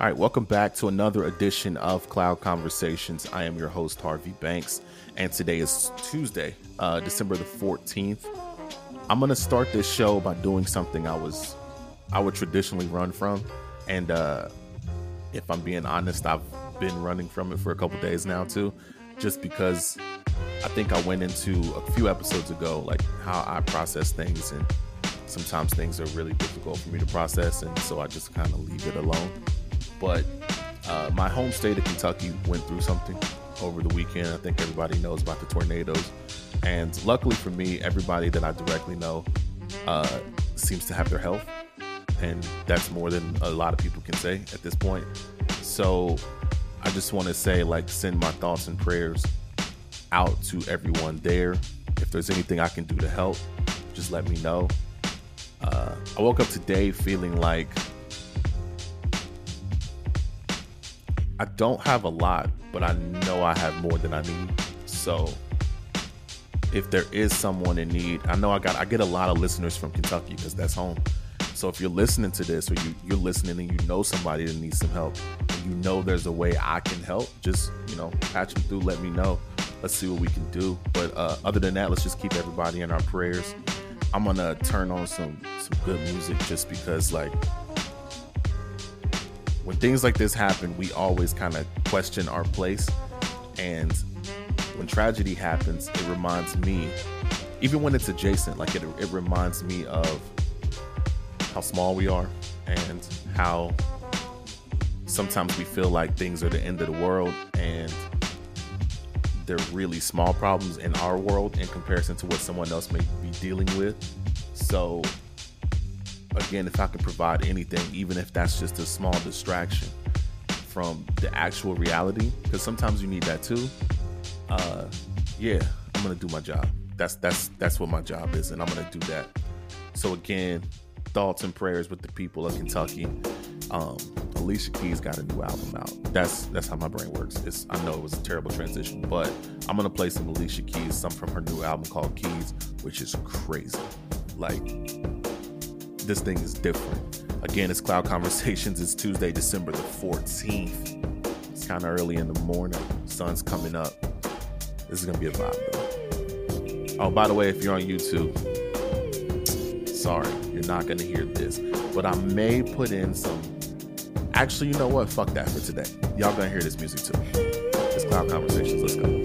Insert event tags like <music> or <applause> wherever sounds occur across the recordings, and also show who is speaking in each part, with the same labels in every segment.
Speaker 1: All right, welcome back to another edition of Cloud Conversations. I am your host, Harvey Banks, and today is Tuesday, uh, December the 14th. I'm gonna start this show by doing something I was I would traditionally run from, and uh, if I'm being honest, I've been running from it for a couple days now too, just because I think I went into a few episodes ago like how I process things, and sometimes things are really difficult for me to process, and so I just kind of leave it alone. But uh, my home state of Kentucky went through something over the weekend. I think everybody knows about the tornadoes. And luckily for me, everybody that I directly know uh, seems to have their health. And that's more than a lot of people can say at this point. So I just want to say, like, send my thoughts and prayers out to everyone there. If there's anything I can do to help, just let me know. Uh, I woke up today feeling like I don't have a lot, but I know I have more than I need. So if there is someone in need, I know I got I get a lot of listeners from Kentucky because that's home. So if you're listening to this or you, you're listening and you know somebody that needs some help and you know there's a way I can help, just you know, patch them through, let me know. Let's see what we can do. But uh, other than that, let's just keep everybody in our prayers. I'm gonna turn on some some good music just because like when things like this happen, we always kind of question our place. And when tragedy happens, it reminds me, even when it's adjacent, like it, it reminds me of how small we are and how sometimes we feel like things are the end of the world and they're really small problems in our world in comparison to what someone else may be dealing with. So again, if I can provide anything, even if that's just a small distraction from the actual reality, because sometimes you need that too. Uh, yeah, I'm gonna do my job. That's that's that's what my job is, and I'm gonna do that. So again, thoughts and prayers with the people of Kentucky. Um, Alicia Keys got a new album out. That's that's how my brain works. It's, I know it was a terrible transition, but I'm gonna play some Alicia Keys, some from her new album called Keys, which is crazy. Like this thing is different. Again, it's Cloud <laughs> Conversations. It's Tuesday, December the 14th. It's kind of early in the morning. Sun's coming up. This is to be a vibe, though. Oh, by the way, if you're on YouTube, sorry, you're not to hear this. But I may put in some. Actually, you know what? Fuck that for today. Y'all to hear this music too. It's Cloud Conversations. Let's go.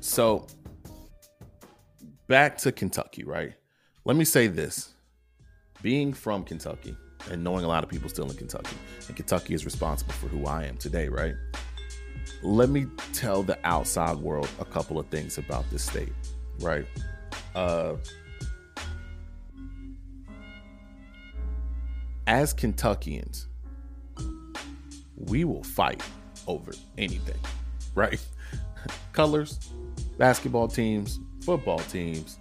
Speaker 1: So back to Kentucky, right? Let me say this. Being from Kentucky and knowing a lot of people still in Kentucky, and Kentucky is responsible for who I am today, right? Let me tell the outside world a couple of things about this state, right? Uh, as Kentuckians, we will fight over anything, right? Colors, basketball teams, football teams,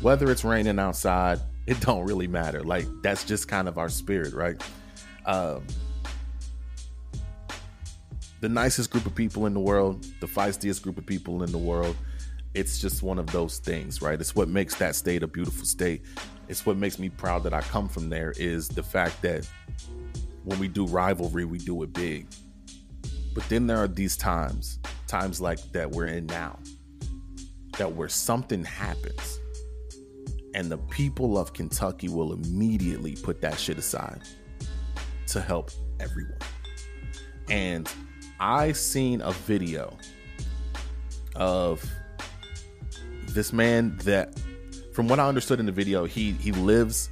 Speaker 1: whether it's raining outside, it don't really matter. Like that's just kind of our spirit, right? Um, the nicest group of people in the world, the feistiest group of people in the world. It's just one of those things, right? It's what makes that state a beautiful state. it's what makes me proud that I come from there is the fact that when we do rivalry, we do it big. But then there are these times, times like that we're in now, that where something happens and the people of Kentucky will immediately put that shit aside to help everyone. And I seen a video of this man that from what I understood in the video, he he lives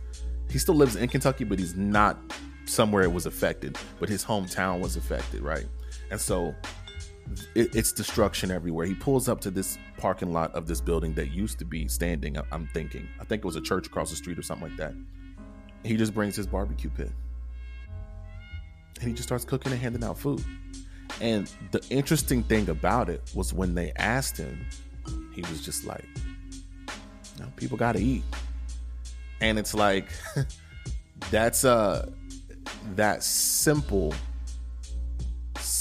Speaker 1: he still lives in Kentucky, but he's not somewhere it was affected, but his hometown was affected, right? And so it, it's destruction everywhere. He pulls up to this parking lot of this building that used to be standing. I'm thinking, I think it was a church across the street or something like that. He just brings his barbecue pit and he just starts cooking and handing out food. And the interesting thing about it was when they asked him, he was just like, "No, people got to eat," and it's like <laughs> that's uh that simple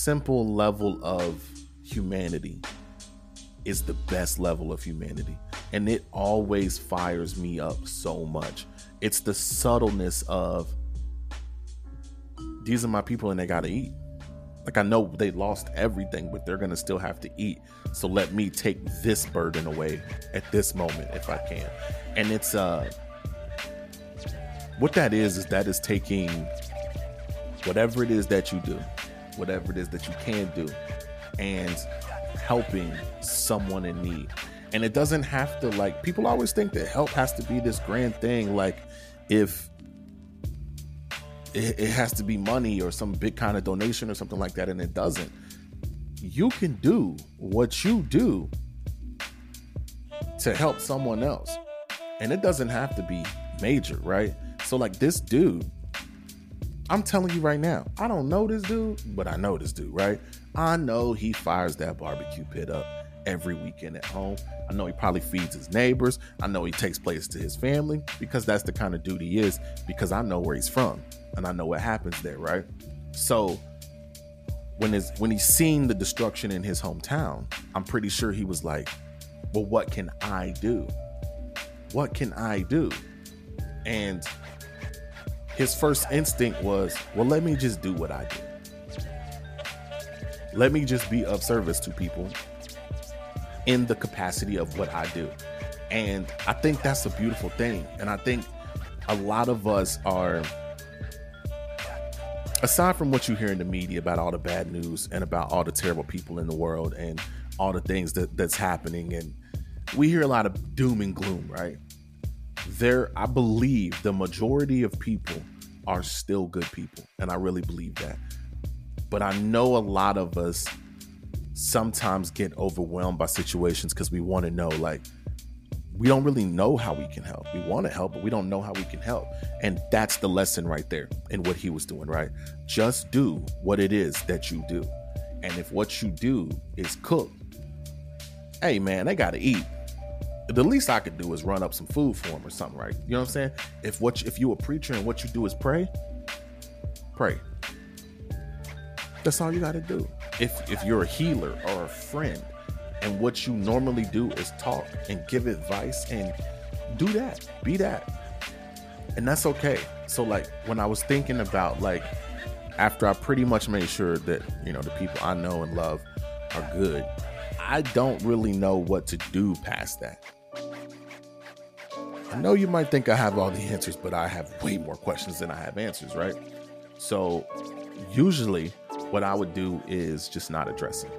Speaker 1: simple level of humanity is the best level of humanity. And it always fires me up so much. It's the subtleness of these are my people and they got to eat. Like I know they lost everything, but they're going to still have to eat. So let me take this burden away at this moment if I can. And it's uh what that is is that is taking whatever it is that you do whatever it is that you can do and helping someone in need. And it doesn't have to like people always think that help has to be this grand thing like if it, it has to be money or some big kind of donation or something like that and it doesn't. You can do what you do to help someone else. And it doesn't have to be major, right? So like this dude I'm telling you right now, I don't know this dude, but I know this dude, right? I know he fires that barbecue pit up every weekend at home. I know he probably feeds his neighbors. I know he takes place to his family because that's the kind of dude he is because I know where he's from and I know what happens there, right? So when when he's seen the destruction in his hometown, I'm pretty sure he was like, "Well, what can I do? What can I do?" And his first instinct was, well, let me just do what I do. Let me just be of service to people in the capacity of what I do. And I think that's a beautiful thing. And I think a lot of us are, aside from what you hear in the media about all the bad news and about all the terrible people in the world and all the things that, that's happening, and we hear a lot of doom and gloom, right? There I believe the majority of people are still good people and I really believe that. But I know a lot of us sometimes get overwhelmed by situations cuz we want to know like we don't really know how we can help. We want to help, but we don't know how we can help. And that's the lesson right there in what he was doing, right? Just do what it is that you do. And if what you do is cook, hey man, they got to eat the least I could do is run up some food for him or something, right? You know what I'm saying? If what you, if you a preacher and what you do is pray, pray. That's all you got to do. If if you're a healer or a friend, and what you normally do is talk and give advice and do that, be that, and that's okay. So like when I was thinking about like after I pretty much made sure that you know the people I know and love are good, I don't really know what to do past that. I know you might think I have all the answers, but I have way more questions than I have answers, right? So, usually, what I would do is just not address it.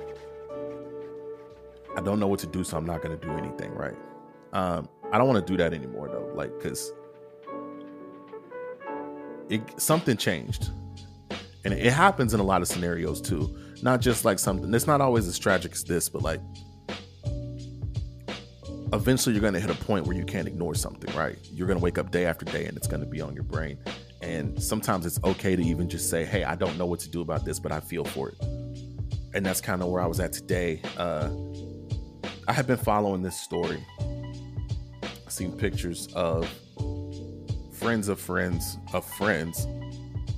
Speaker 1: I don't know what to do, so I'm not going to do anything, right? Um, I don't want to do that anymore, though, like, because it something changed, and it happens in a lot of scenarios too. Not just like something. It's not always as tragic as this, but like eventually you're going to hit a point where you can't ignore something, right? You're going to wake up day after day and it's going to be on your brain. And sometimes it's okay to even just say, hey, I don't know what to do about this, but I feel for it. And that's kind of where I was at today. Uh, I have been following this story. I've seen pictures of friends of friends of friends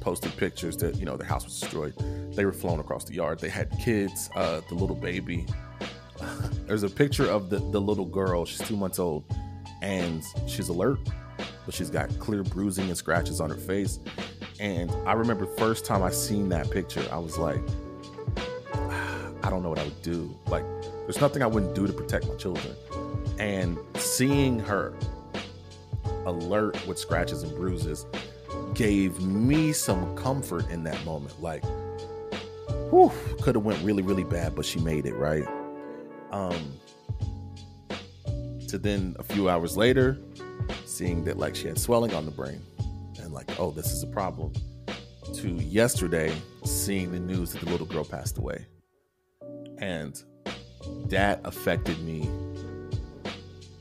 Speaker 1: posted pictures that, you know, their house was destroyed. They were flown across the yard. They had kids, uh, the little baby there's a picture of the, the little girl. She's two months old and she's alert. but she's got clear bruising and scratches on her face. And I remember first time I seen that picture, I was like, ah, I don't know what I would do. Like, there's nothing I wouldn't do to protect my children. And seeing her alert with scratches and bruises gave me some comfort in that moment. Like, whew, could have went really, really bad, but she made it, right? Um, to then a few hours later, seeing that like she had swelling on the brain and like, oh, this is a problem. To yesterday, seeing the news that the little girl passed away. And that affected me.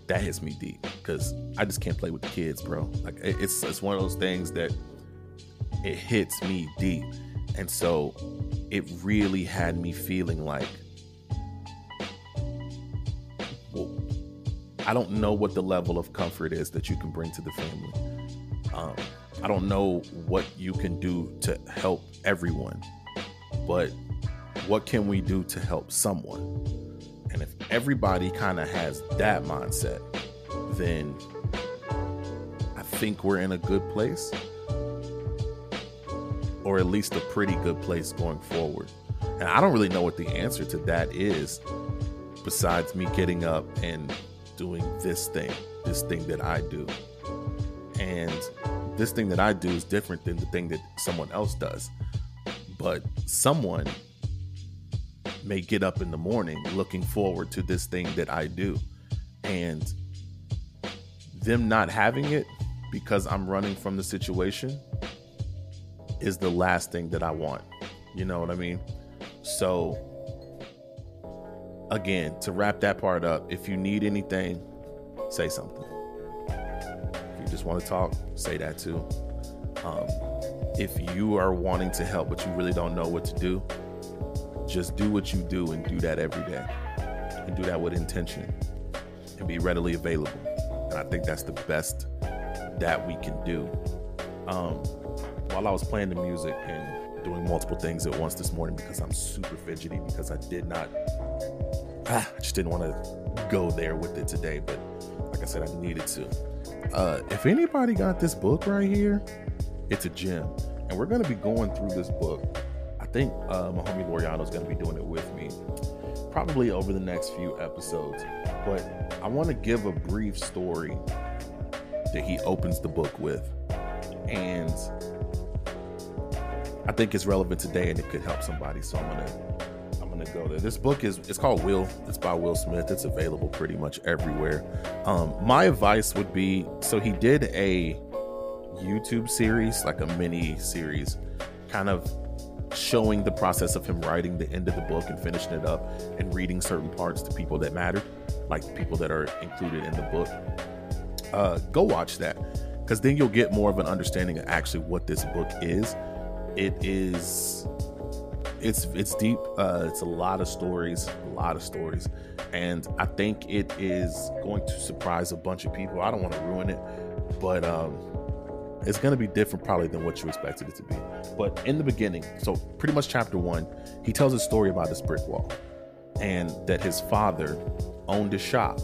Speaker 1: That hits me deep because I just can't play with the kids, bro. Like it's it's one of those things that it hits me deep. And so it really had me feeling like I don't know what the level of comfort is that you can bring to the family. Um, I don't know what you can do to help everyone, but what can we do to help someone? And if everybody kind of has that mindset, then I think we're in a good place, or at least a pretty good place going forward. And I don't really know what the answer to that is, besides me getting up and doing this thing, this thing that I do. And this thing that I do is different than the thing that someone else does. But someone may get up in the morning looking forward to this thing that I do. And them not having it because I'm running from the situation is the last thing that I want. You know what I mean? So again, to wrap that part up, if you need anything, say something. If you just want to talk, say that too. Um, if you are wanting to help but you really don't know what to do, just do what you do and do that every day. And do that with intention and be readily available. And I think that's the best that we can do. Um, while I was playing the music and doing multiple things at once this morning because I'm super fidgety because I did not ah, I just didn't want to go there with it today, but like I said, I needed to. Uh, if anybody got this book right here, it's a gem, and we're going to be going through this book. I think uh, my homie Loriano is going to be doing it with me, probably over the next few episodes. But I want to give a brief story that he opens the book with, and I think it's relevant today, and it could help somebody. So I'm gonna to go there. This book is it's called Will. It's by Will Smith. It's available pretty much everywhere. Um, my advice would be so he did a YouTube series, like a mini series, kind of showing the process of him writing the end of the book and finishing it up and reading certain parts to people that mattered, like people that are included in the book. Uh, go watch that because then you'll get more of an understanding of actually what this book is. It is it's it's deep. Uh, it's a lot of stories, a lot of stories, and I think it is going to surprise a bunch of people. I don't want to ruin it, but um, it's going to be different probably than what you expected it to be. But in the beginning, so pretty much chapter one, he tells a story about this brick wall, and that his father owned a shop,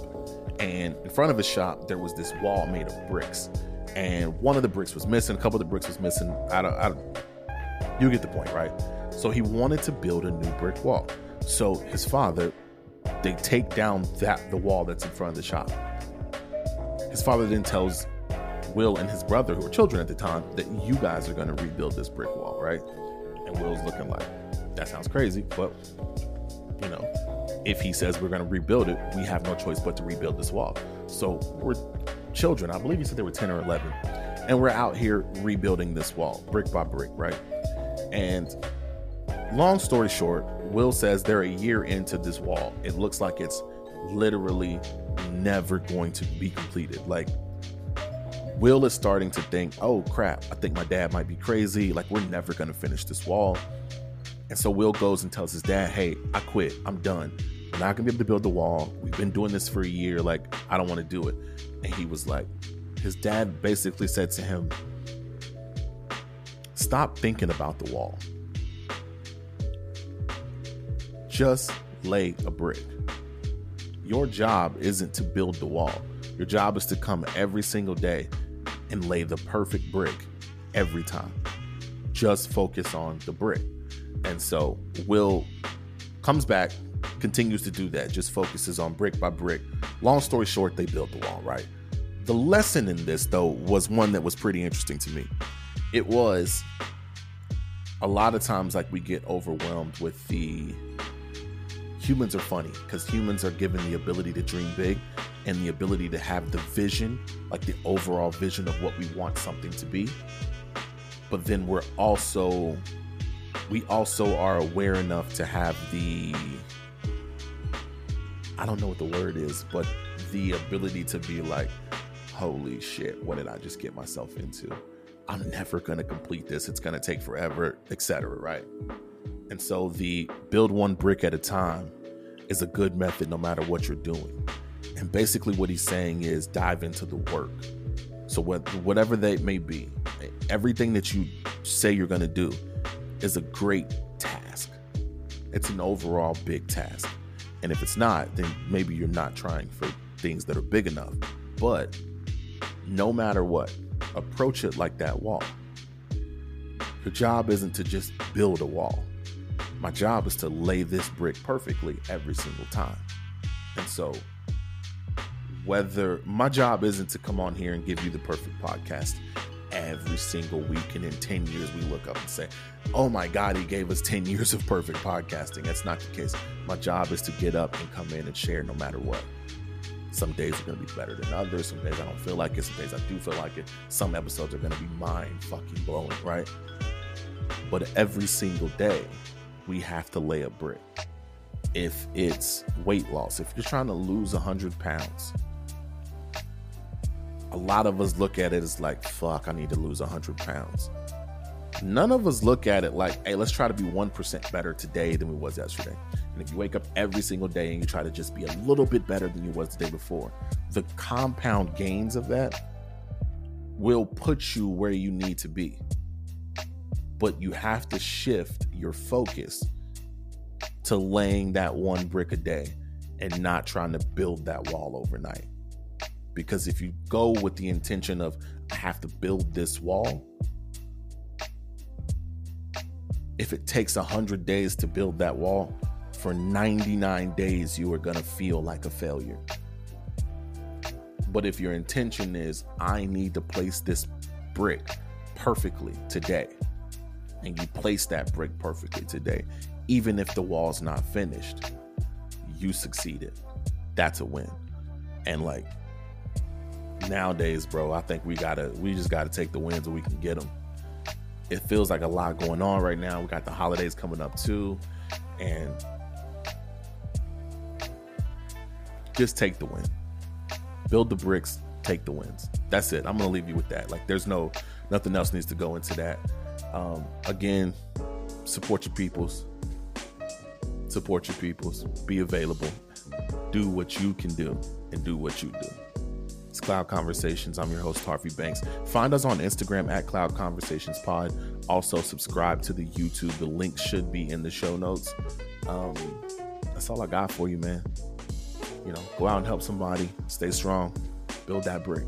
Speaker 1: and in front of his shop there was this wall made of bricks, and one of the bricks was missing. A couple of the bricks was missing. I don't. I don't you get the point, right? So he wanted to build a new brick wall. So his father, they take down that the wall that's in front of the shop. His father then tells Will and his brother, who were children at the time, that you guys are going to rebuild this brick wall, right? And Will's looking like, that sounds crazy, but you know, if he says we're going to rebuild it, we have no choice but to rebuild this wall. So we're children. I believe he said they were 10 or 11. And we're out here rebuilding this wall, brick by brick, right? And long story short, Will says they're a year into this wall. It looks like it's literally never going to be completed. Like, Will is starting to think, oh crap, I think my dad might be crazy. Like, we're never going to finish this wall. And so Will goes and tells his dad, hey, I quit. I'm done. We're not going to be able to build the wall. We've been doing this for a year. Like, I don't want to do it. And he was like, his dad basically said to him, stop thinking about the wall. Just lay a brick. Your job isn't to build the wall. Your job is to come every single day and lay the perfect brick every time. Just focus on the brick. And so Will comes back, continues to do that, just focuses on brick by brick. Long story short, they built the wall, right? The lesson in this, though, was one that was pretty interesting to me. It was a lot of times, like, we get overwhelmed with the humans are funny because humans are given the ability to dream big and the ability to have the vision, like the overall vision of what we want something to be. But then we're also, we also are aware enough to have the, I don't know what the word is, but the ability to be like, holy shit, what did I just get myself into? I'm never going to complete this. It's going to take forever, etc. Right. And so the build one brick at a time is a good method no matter what you're doing. And basically, what he's saying is dive into the work. So, what, whatever that may be, everything that you say you're going to do is a great task. It's an overall big task. And if it's not, then maybe you're not trying for things that are big enough. But no matter what, approach it like that wall. Your job isn't to just build a wall. My job is to lay this brick perfectly every single time. And so, whether my job isn't to come on here and give you the perfect podcast every single week, and in 10 years, we look up and say, Oh my God, he gave us 10 years of perfect podcasting. That's not the case. My job is to get up and come in and share no matter what. Some days are going to be better than others. Some days I don't feel like it. Some days I do feel like it. Some episodes are going to be mind fucking blowing, right? But every single day, we have to lay a brick. If it's weight loss, if you're trying to lose 100 pounds, a lot of us look at it as like, fuck, I need to lose 100 pounds. None of us look at it like, hey, let's try to be 1% better today than we was yesterday. And if you wake up every single day and you try to just be a little bit better than you was the day before, the compound gains of that will put you where you need to be. But you have to shift your focus to laying that one brick a day and not trying to build that wall overnight. Because if you go with the intention of, I have to build this wall, if it takes 100 days to build that wall, for 99 days you are going to feel like a failure. But if your intention is, I need to place this brick perfectly today, and you place that brick perfectly today, even if the wall's not finished, you succeeded. That's a win. And like nowadays, bro, I think we gotta, we just gotta take the wins and we can get them. It feels like a lot going on right now. We got the holidays coming up too, and just take the win. Build the bricks, take the wins. That's it. I'm gonna leave you with that. Like, there's no nothing else needs to go into that. Um, again, support your peoples. Support your peoples. Be available. Do what you can do and do what you do. It's Cloud Conversations. I'm your host, Harvey Banks. Find us on Instagram at Cloud Conversations Pod. Also, subscribe to the YouTube. The link should be in the show notes. Um, that's all I got for you, man. You know, go out and help somebody. Stay strong. Build that brick.